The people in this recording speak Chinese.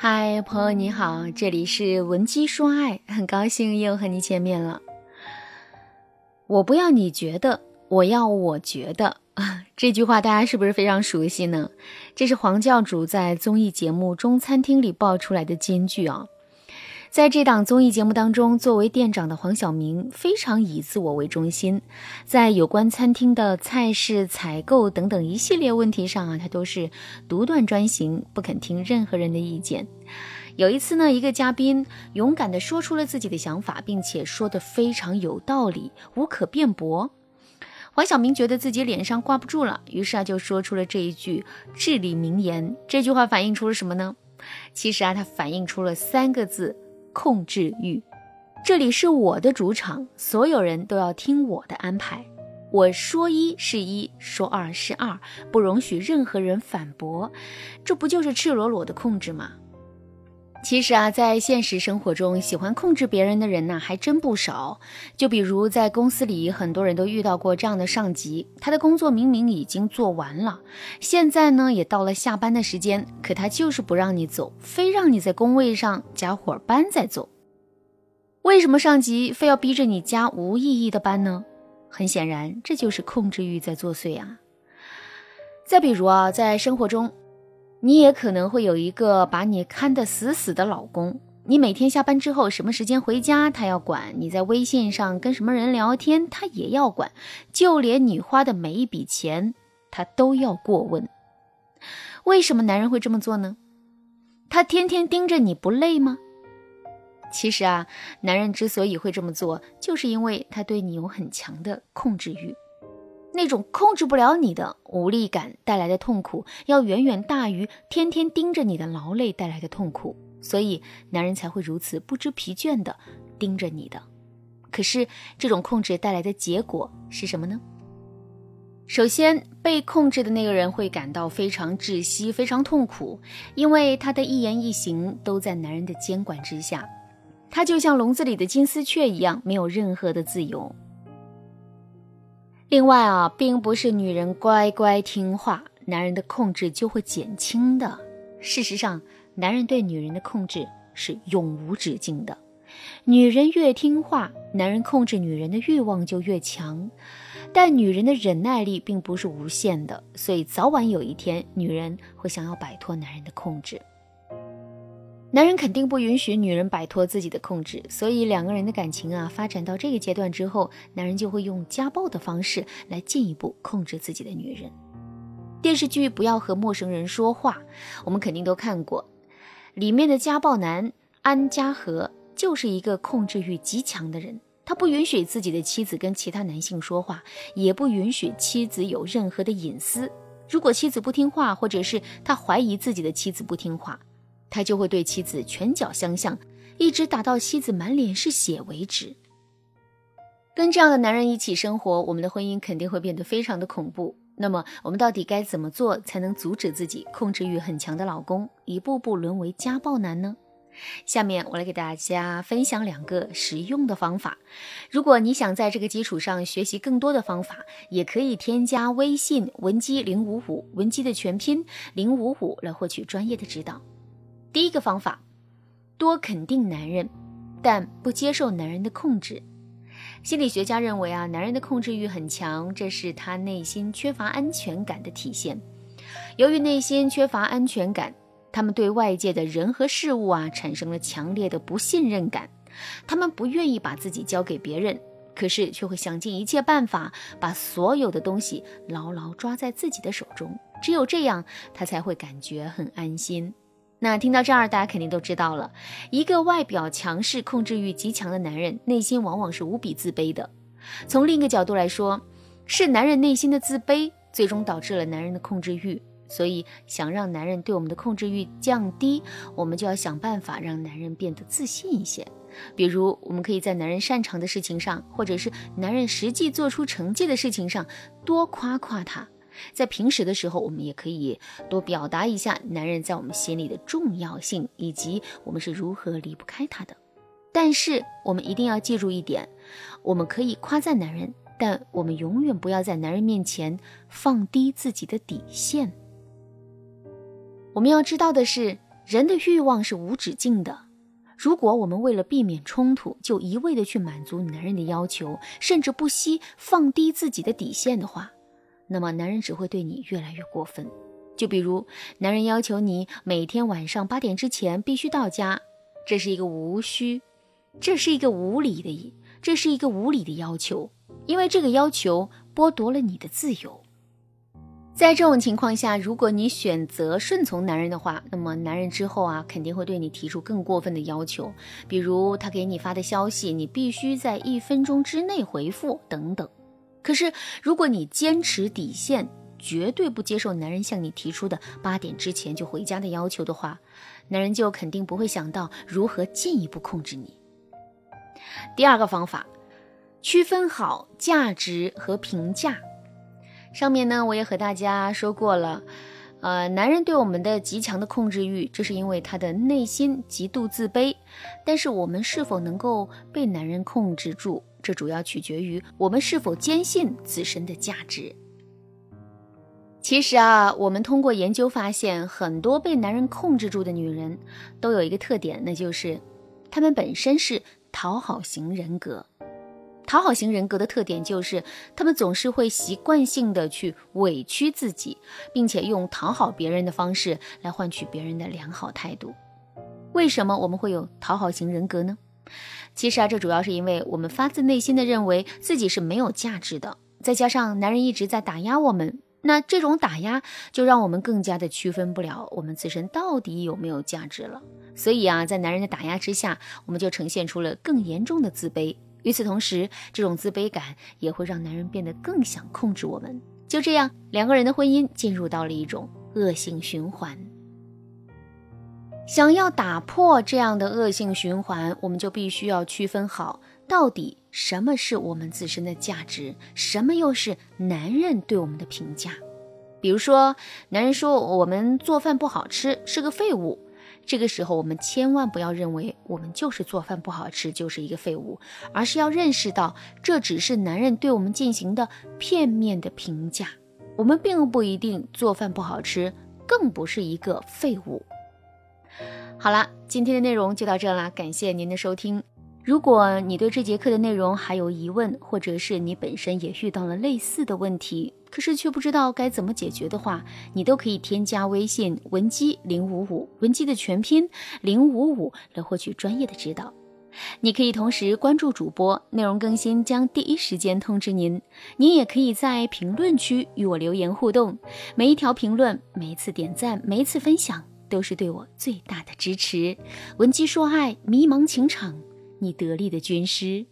嗨，朋友你好，这里是文姬说爱，很高兴又和你见面了。我不要你觉得，我要我觉得啊，这句话大家是不是非常熟悉呢？这是黄教主在综艺节目《中餐厅》里爆出来的金句啊。在这档综艺节目当中，作为店长的黄晓明非常以自我为中心，在有关餐厅的菜式、采购等等一系列问题上啊，他都是独断专行，不肯听任何人的意见。有一次呢，一个嘉宾勇敢地说出了自己的想法，并且说得非常有道理，无可辩驳。黄晓明觉得自己脸上挂不住了，于是啊，就说出了这一句至理名言。这句话反映出了什么呢？其实啊，它反映出了三个字。控制欲，这里是我的主场，所有人都要听我的安排。我说一是一，说二是二，不容许任何人反驳。这不就是赤裸裸的控制吗？其实啊，在现实生活中，喜欢控制别人的人呢，还真不少。就比如在公司里，很多人都遇到过这样的上级，他的工作明明已经做完了，现在呢也到了下班的时间，可他就是不让你走，非让你在工位上加会儿班再走。为什么上级非要逼着你加无意义的班呢？很显然，这就是控制欲在作祟啊。再比如啊，在生活中。你也可能会有一个把你看得死死的老公，你每天下班之后什么时间回家，他要管；你在微信上跟什么人聊天，他也要管；就连你花的每一笔钱，他都要过问。为什么男人会这么做呢？他天天盯着你不累吗？其实啊，男人之所以会这么做，就是因为他对你有很强的控制欲。那种控制不了你的无力感带来的痛苦，要远远大于天天盯着你的劳累带来的痛苦，所以男人才会如此不知疲倦的盯着你的。可是这种控制带来的结果是什么呢？首先，被控制的那个人会感到非常窒息、非常痛苦，因为他的一言一行都在男人的监管之下，他就像笼子里的金丝雀一样，没有任何的自由。另外啊，并不是女人乖乖听话，男人的控制就会减轻的。事实上，男人对女人的控制是永无止境的。女人越听话，男人控制女人的欲望就越强。但女人的忍耐力并不是无限的，所以早晚有一天，女人会想要摆脱男人的控制。男人肯定不允许女人摆脱自己的控制，所以两个人的感情啊，发展到这个阶段之后，男人就会用家暴的方式来进一步控制自己的女人。电视剧《不要和陌生人说话》，我们肯定都看过，里面的家暴男安家和就是一个控制欲极强的人，他不允许自己的妻子跟其他男性说话，也不允许妻子有任何的隐私。如果妻子不听话，或者是他怀疑自己的妻子不听话，他就会对妻子拳脚相向，一直打到妻子满脸是血为止。跟这样的男人一起生活，我们的婚姻肯定会变得非常的恐怖。那么，我们到底该怎么做才能阻止自己控制欲很强的老公一步步沦为家暴男呢？下面我来给大家分享两个实用的方法。如果你想在这个基础上学习更多的方法，也可以添加微信文姬零五五，文姬的全拼零五五来获取专业的指导。第一个方法，多肯定男人，但不接受男人的控制。心理学家认为啊，男人的控制欲很强，这是他内心缺乏安全感的体现。由于内心缺乏安全感，他们对外界的人和事物啊产生了强烈的不信任感。他们不愿意把自己交给别人，可是却会想尽一切办法把所有的东西牢牢抓在自己的手中。只有这样，他才会感觉很安心。那听到这儿，大家肯定都知道了，一个外表强势、控制欲极强的男人，内心往往是无比自卑的。从另一个角度来说，是男人内心的自卑，最终导致了男人的控制欲。所以，想让男人对我们的控制欲降低，我们就要想办法让男人变得自信一些。比如，我们可以在男人擅长的事情上，或者是男人实际做出成绩的事情上，多夸夸他。在平时的时候，我们也可以多表达一下男人在我们心里的重要性，以及我们是如何离不开他的。但是我们一定要记住一点：我们可以夸赞男人，但我们永远不要在男人面前放低自己的底线。我们要知道的是，人的欲望是无止境的。如果我们为了避免冲突，就一味的去满足男人的要求，甚至不惜放低自己的底线的话，那么男人只会对你越来越过分。就比如，男人要求你每天晚上八点之前必须到家，这是一个无需，这是一个无理的，这是一个无理的要求，因为这个要求剥夺了你的自由。在这种情况下，如果你选择顺从男人的话，那么男人之后啊，肯定会对你提出更过分的要求，比如他给你发的消息，你必须在一分钟之内回复等等。可是，如果你坚持底线，绝对不接受男人向你提出的八点之前就回家的要求的话，男人就肯定不会想到如何进一步控制你。第二个方法，区分好价值和评价。上面呢，我也和大家说过了，呃，男人对我们的极强的控制欲，这是因为他的内心极度自卑。但是我们是否能够被男人控制住，这主要取决于我们是否坚信自身的价值。其实啊，我们通过研究发现，很多被男人控制住的女人，都有一个特点，那就是她们本身是讨好型人格。讨好型人格的特点就是，他们总是会习惯性的去委屈自己，并且用讨好别人的方式来换取别人的良好态度。为什么我们会有讨好型人格呢？其实啊，这主要是因为我们发自内心的认为自己是没有价值的，再加上男人一直在打压我们，那这种打压就让我们更加的区分不了我们自身到底有没有价值了。所以啊，在男人的打压之下，我们就呈现出了更严重的自卑。与此同时，这种自卑感也会让男人变得更想控制我们。就这样，两个人的婚姻进入到了一种恶性循环。想要打破这样的恶性循环，我们就必须要区分好，到底什么是我们自身的价值，什么又是男人对我们的评价。比如说，男人说我们做饭不好吃，是个废物。这个时候，我们千万不要认为我们就是做饭不好吃就是一个废物，而是要认识到这只是男人对我们进行的片面的评价。我们并不一定做饭不好吃，更不是一个废物。好了，今天的内容就到这了，感谢您的收听。如果你对这节课的内容还有疑问，或者是你本身也遇到了类似的问题，可是却不知道该怎么解决的话，你都可以添加微信文姬零五五，文姬的全拼零五五来获取专业的指导。你可以同时关注主播，内容更新将第一时间通知您。您也可以在评论区与我留言互动，每一条评论、每一次点赞、每一次分享，都是对我最大的支持。文姬说爱，迷茫情场。你得力的军师。